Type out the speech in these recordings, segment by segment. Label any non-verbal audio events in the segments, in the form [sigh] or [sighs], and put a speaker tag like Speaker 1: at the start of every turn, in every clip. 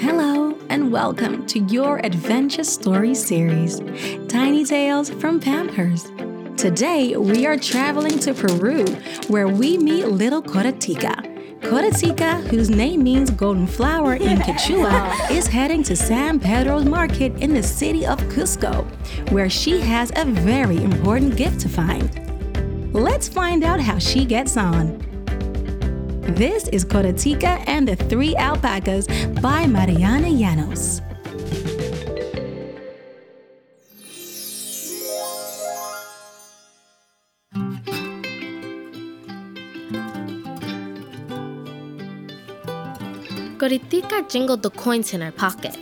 Speaker 1: Hello, and welcome to your adventure story series, Tiny Tales from Pampers. Today, we are traveling to Peru, where we meet little Qoritika. Qoritika, whose name means golden flower in [laughs] Quechua, is heading to San Pedro's market in the city of Cusco, where she has a very important gift to find. Let's find out how she gets on. This is Qoritika and the Three Alpacas by Mariana Llanos.
Speaker 2: Qoritika jingled the coins in her pocket.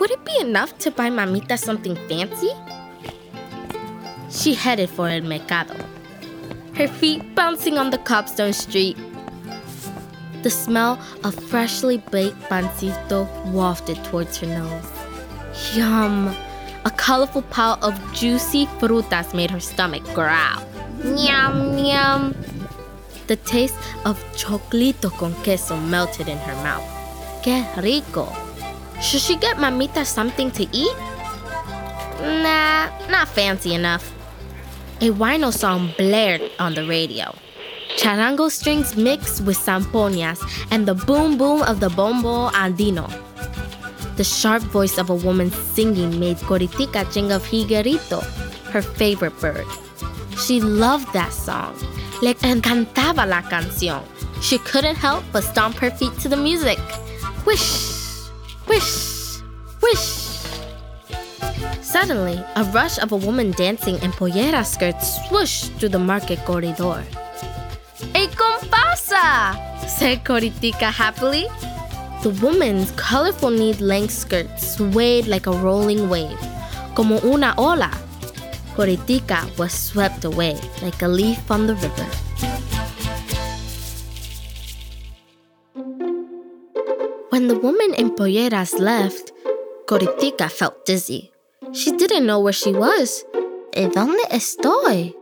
Speaker 2: Would it be enough to buy Mamita something fancy? She headed for El Mercado, her feet bouncing on the cobblestone street. The smell of freshly baked pancito wafted towards her nose. Yum! A colorful pile of juicy frutas made her stomach growl. Yum, yum! The taste of choclito con queso melted in her mouth. Que rico! Should she get Mamita something to eat? Nah, not fancy enough. A huayno song blared on the radio. Charango strings mixed with zampoñas and the boom boom of the bombo andino. The sharp voice of a woman singing made Qoritika think of Higuerito, her favorite bird. She loved that song. Le encantaba la canción. She couldn't help but stomp her feet to the music. Wish, wish, wish. Suddenly, a rush of a woman dancing in pollera skirts swooshed through the market corridor. ¡Ey, compasa! said Qoritika happily. The woman's colorful knee-length skirt swayed like a rolling wave, como una ola. Qoritika was swept away like a leaf on the river. When the woman in polleras left, Qoritika felt dizzy. She didn't know where she was. ¿En dónde estoy?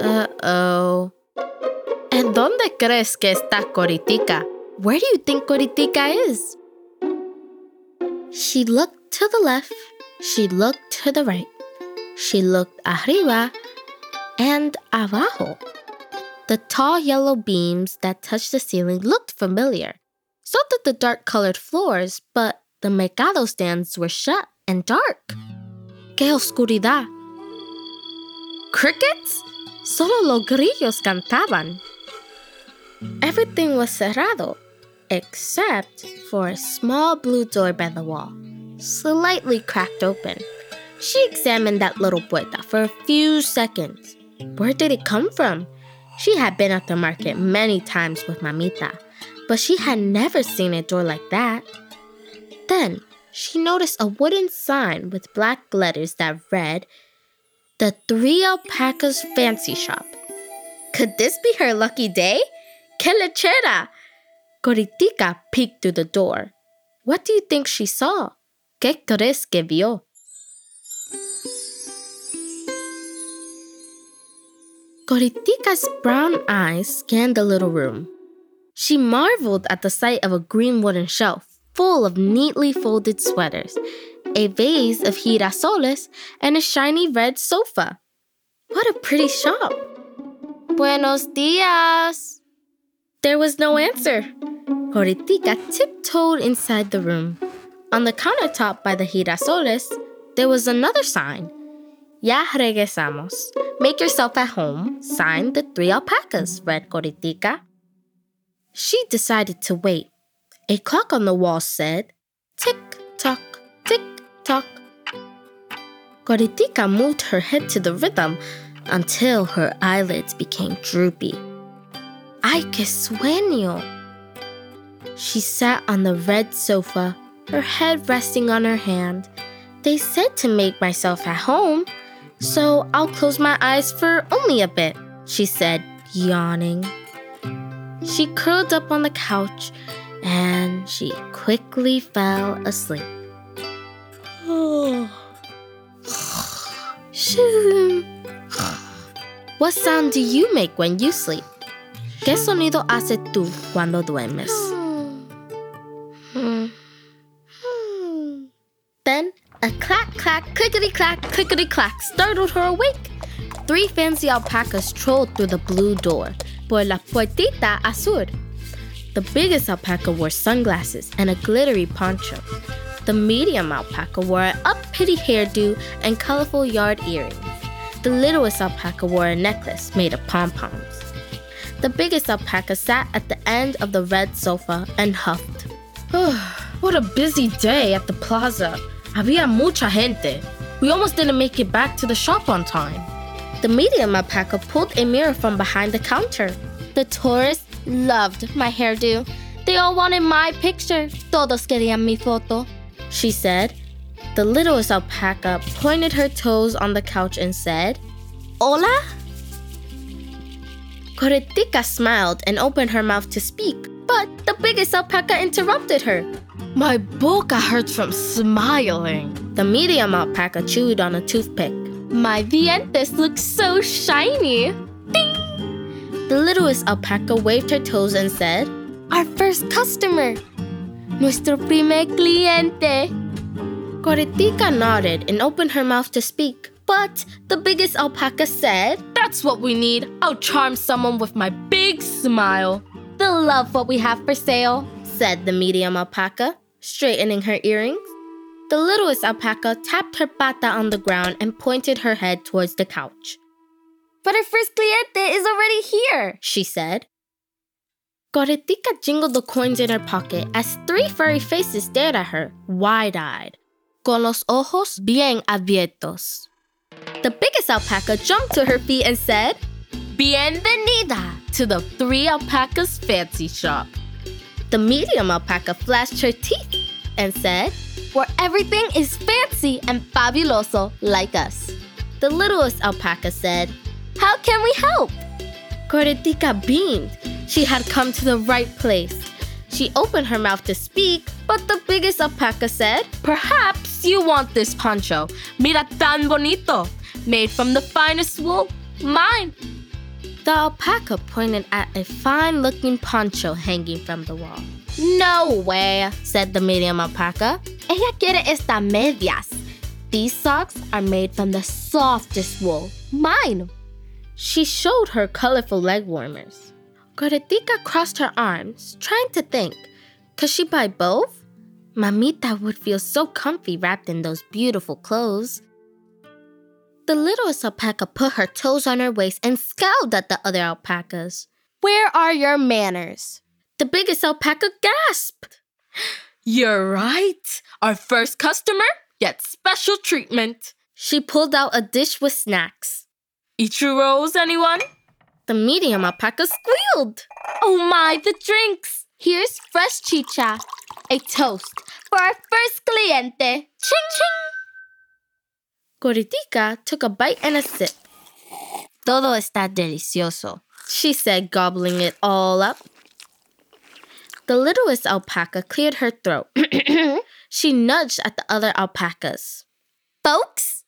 Speaker 2: Uh-oh. ¿En dónde crees que está Qoritika? Where do you think Qoritika is? She looked to the left. She looked to the right. She looked arriba and abajo. The tall yellow beams that touched the ceiling looked familiar. So did the dark colored floors, but the mercado stands were shut and dark. ¡Qué oscuridad! ¿Crickets? Solo los grillos cantaban. Everything was cerrado, except for a small blue door by the wall, slightly cracked open. She examined that little puerta for a few seconds. Where did it come from? She had been at the market many times with Mamita, but she had never seen a door like that. Then she noticed a wooden sign with black letters that read, The Three Alpacas Fancy Shop. Could this be her lucky day? Que lechera! Qoritika peeked through the door. What do you think she saw? ¿Qué crees que vio? Qoritika's brown eyes scanned the little room. She marveled at the sight of a green wooden shelf full of neatly folded sweaters, a vase of girasoles, and a shiny red sofa. What a pretty shop! Buenos dias! There was no answer. Qoritika tiptoed inside the room. On the countertop by the girasoles, there was another sign. Ya regresamos. Make yourself at home. Signed the three alpacas, read Qoritika. She decided to wait. A clock on the wall said, Tick tock, tick tock. Qoritika moved her head to the rhythm until her eyelids became droopy. ¡Ay, qué sueño! She sat on the red sofa, her head resting on her hand. They said to make myself at home, so I'll close my eyes for only a bit, she said, yawning. She curled up on the couch and she quickly fell asleep. [sighs] what sound do you make when you sleep? ¿Qué sonido haces tú cuando duermes? Hmm. A clack, clack, clickety clack, clickety clack startled her awake. Three fancy alpacas trolled through the blue door, por la puertita azul. The biggest alpaca wore sunglasses and a glittery poncho. The medium alpaca wore an uppity hairdo and colorful yard earrings. The littlest alpaca wore a necklace made of pom poms. The biggest alpaca sat at the end of the red sofa and huffed.
Speaker 3: what a busy day at the plaza. Había mucha gente. We almost didn't make it back to the shop on time.
Speaker 2: The medium alpaca pulled a mirror from behind the counter. The tourists loved my hairdo. They all wanted my picture. Todos querían mi foto, she said. The littlest alpaca pointed her toes on the couch and said, Hola? Qoritika smiled and opened her mouth to speak, but the biggest alpaca interrupted her.
Speaker 3: My boca hurts from smiling.
Speaker 2: The medium alpaca chewed on a toothpick. My dientes look so shiny. Ding! The littlest alpaca waved her toes and said, Our first customer. Nuestro primer cliente. Qoritika nodded and opened her mouth to speak. But the biggest alpaca said,
Speaker 3: That's what we need. I'll charm someone with my big smile.
Speaker 2: They'll love what we have for sale, said the medium alpaca, straightening her earrings. The littlest alpaca tapped her pata on the ground and pointed her head towards the couch. But our first cliente is already here, she said. Qoritika jingled the coins in her pocket as three furry faces stared at her, wide eyed, con los ojos bien abiertos. The biggest alpaca jumped to her feet and said,
Speaker 3: Bienvenida to the Three Alpacas Fancy Shop.
Speaker 2: The medium alpaca flashed her teeth and said, where everything is fancy and fabuloso like us. The littlest alpaca said, How can we help? Qoritika beamed. She had come to the right place. She opened her mouth to speak, but the biggest alpaca said,
Speaker 3: Perhaps you want this poncho. Mira tan bonito. Made from the finest wool. Mine.
Speaker 2: The alpaca pointed at a fine looking poncho hanging from the wall.
Speaker 3: No way,
Speaker 2: said the medium alpaca. Ella quiere estas medias. These socks are made from the softest wool. Mine. She showed her colorful leg warmers. Qoritika crossed her arms, trying to think. Could she buy both? Mamita would feel so comfy wrapped in those beautiful clothes. The littlest alpaca put her toes on her waist and scowled at the other alpacas. Where are your manners? The biggest alpaca gasped.
Speaker 3: You're right. Our first customer gets special treatment.
Speaker 2: She pulled out a dish with snacks.
Speaker 3: Ichiros, anyone?
Speaker 2: The medium alpaca squealed. Oh my, the drinks! Here's fresh chicha, a toast for our first cliente. Ching ching! Qoritika took a bite and a sip. Todo está delicioso, she said, gobbling it all up. The littlest alpaca cleared her throat. [clears throat] she nudged at the other alpacas. Folks?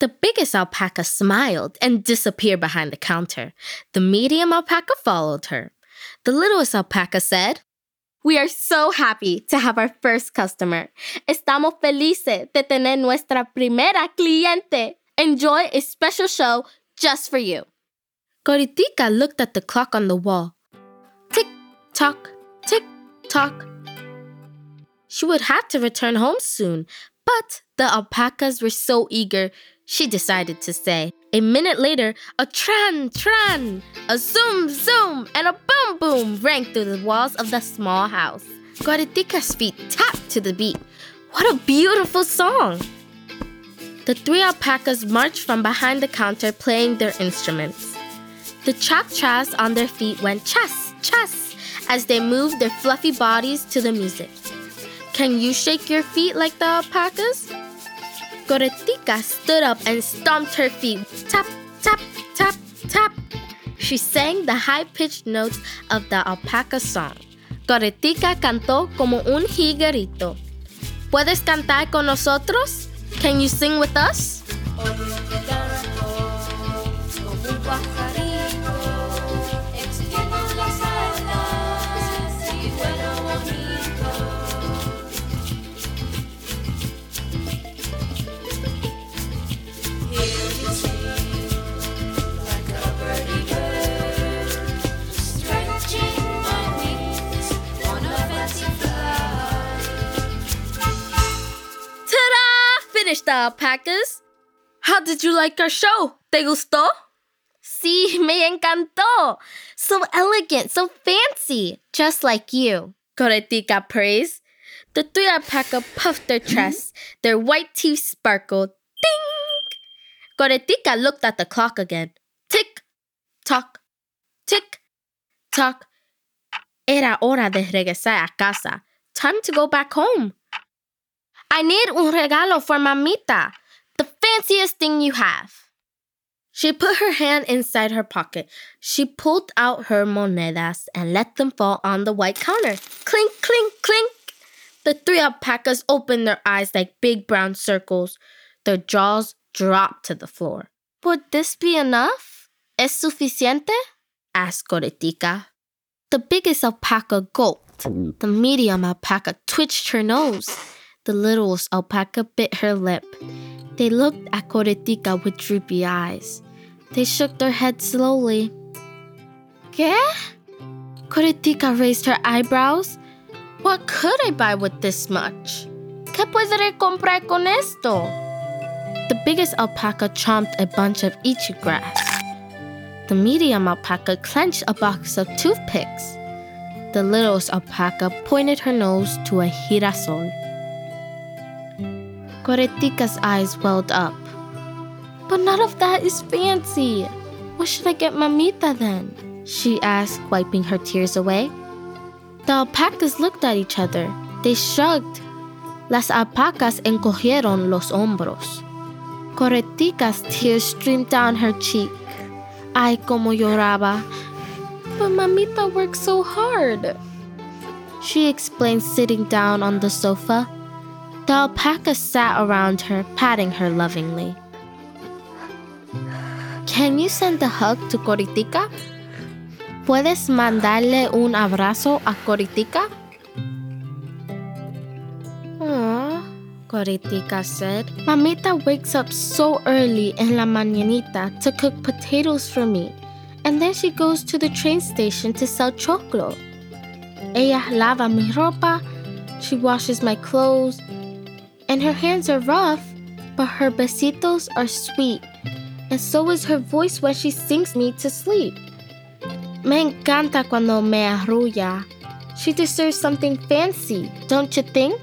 Speaker 2: The biggest alpaca smiled and disappeared behind the counter. The medium alpaca followed her. The littlest alpaca said, We are so happy to have our first customer. Estamos felices de tener nuestra primera cliente. Enjoy a special show just for you. Qoritika looked at the clock on the wall. Tick tock, tick tock. She would have to return home soon, but the alpacas were so eager, she decided to say. A minute later, a tran tran, a zoom zoom, and a boom boom rang through the walls of the small house. Qoritika's feet tapped to the beat. What a beautiful song! The three alpacas marched from behind the counter playing their instruments. The chak-chas on their feet went chas, chas, as they moved their fluffy bodies to the music. Can you shake your feet like the alpacas? Qoritika stood up and stomped her feet. Tap, tap, tap, tap. She sang the high pitched notes of the alpaca song. Qoritika cantó como un jiguerito. ¿Puedes cantar con nosotros? Can you sing with us? Gusta, alpacas?
Speaker 3: How did you like our show? ¿Te gustó?
Speaker 2: Sí, me encantó. So elegant, so fancy, just like you. Qoritika praised. The three alpaca puffed their mm-hmm. chests. Their white teeth sparkled. Ding! Qoritika looked at the clock again. Tick, tock, tick, tock. Era hora de regresar a casa. Time to go back home. I need un regalo for mamita. The fanciest thing you have. She put her hand inside her pocket. She pulled out her monedas and let them fall on the white counter. Clink, clink, clink. The three alpacas opened their eyes like big brown circles. Their jaws dropped to the floor. Would this be enough? ¿Es suficiente? asked Qoritika. The biggest alpaca gulped. The medium alpaca twitched her nose. The littlest alpaca bit her lip. They looked at Qoritika with droopy eyes. They shook their heads slowly. ¿Qué? Qoritika raised her eyebrows. What could I buy with this much? ¿Qué podré comprar con esto? The biggest alpaca chomped a bunch of ichu grass. The medium alpaca clenched a box of toothpicks. The littlest alpaca pointed her nose to a girasol. Qoritika's eyes welled up. But none of that is fancy. What should I get Mamita then? She asked, wiping her tears away. The alpacas looked at each other. They shrugged. Las alpacas encogieron los hombros. Qoritika's tears streamed down her cheek. Ay, como lloraba. But Mamita worked so hard. She explained, sitting down on the sofa. The alpaca sat around her, patting her lovingly. Can you send a hug to Qoritika? ¿Puedes mandarle un abrazo a Qoritika? Aww, Qoritika said. Mamita wakes up so early en la mañanita to cook potatoes for me, and then she goes to the train station to sell choclo. Ella lava mi ropa, she washes my clothes, and her hands are rough, but her besitos are sweet, and so is her voice when she sings me to sleep. Me encanta cuando me arrulla. She deserves something fancy, don't you think?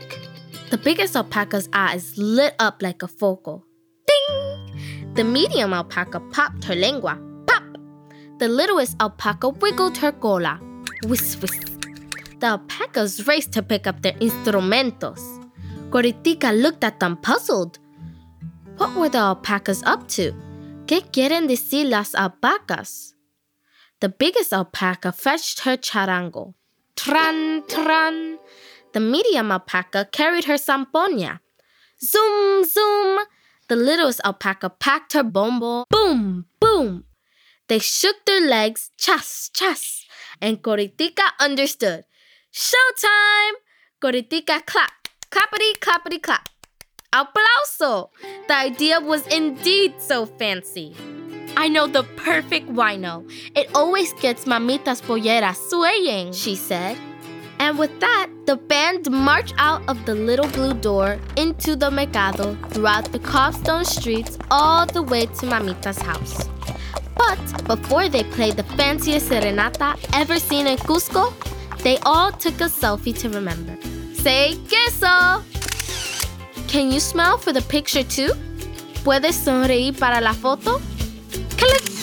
Speaker 2: The biggest alpaca's eyes lit up like a focal. Ding! The medium alpaca popped her lengua. Pop! The littlest alpaca wiggled her cola. Whis, whis. The alpacas raced to pick up their instrumentos. Qoritika looked at them puzzled. What were the alpacas up to? ¿Qué quieren decir las alpacas? The biggest alpaca fetched her charango. Tran, tran. The medium alpaca carried her zampoña. Zoom, zoom. The littlest alpaca packed her bombo. Boom, boom. They shook their legs, chas, chas. And Qoritika understood. Showtime! Qoritika clapped. Clappity, clappity, clap. Aplauso! The idea was indeed so fancy. I know the perfect huayno. It always gets mamitas polleras swaying, she said. And with that, the band marched out of the little blue door into the mercado throughout the cobblestone streets all the way to Mamita's house. But before they played the fanciest serenata ever seen in Cusco, they all took a selfie to remember. Say queso! Can you smile for the picture too? ¿Puedes sonreír para la foto? Click!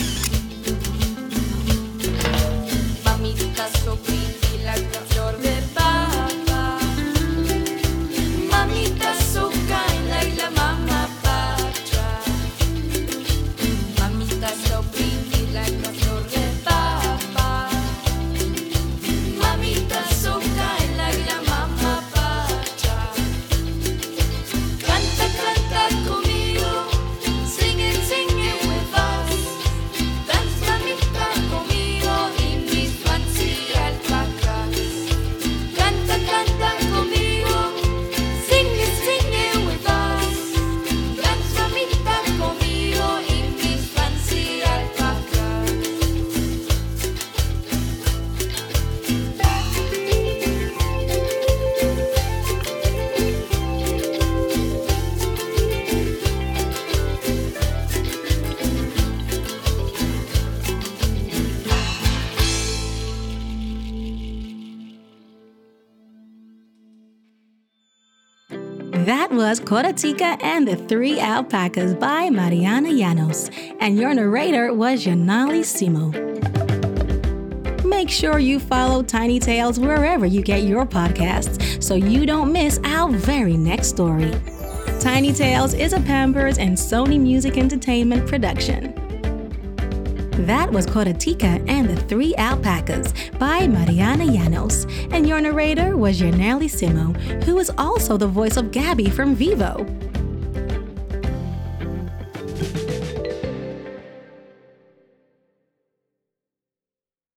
Speaker 1: Qoritika and the Three Alpacas by Mariana Llanos, and your narrator was Ynairaly Simo. Make sure you follow Tiny Tales wherever you get your podcasts so you don't miss our very next story. Tiny Tales is a Pampers and Sony Music Entertainment production. That was Qoritika and the Three Alpacas by Mariana Llanos, and your narrator was Ynairaly Simo, who is also the voice of Gabby from Vivo.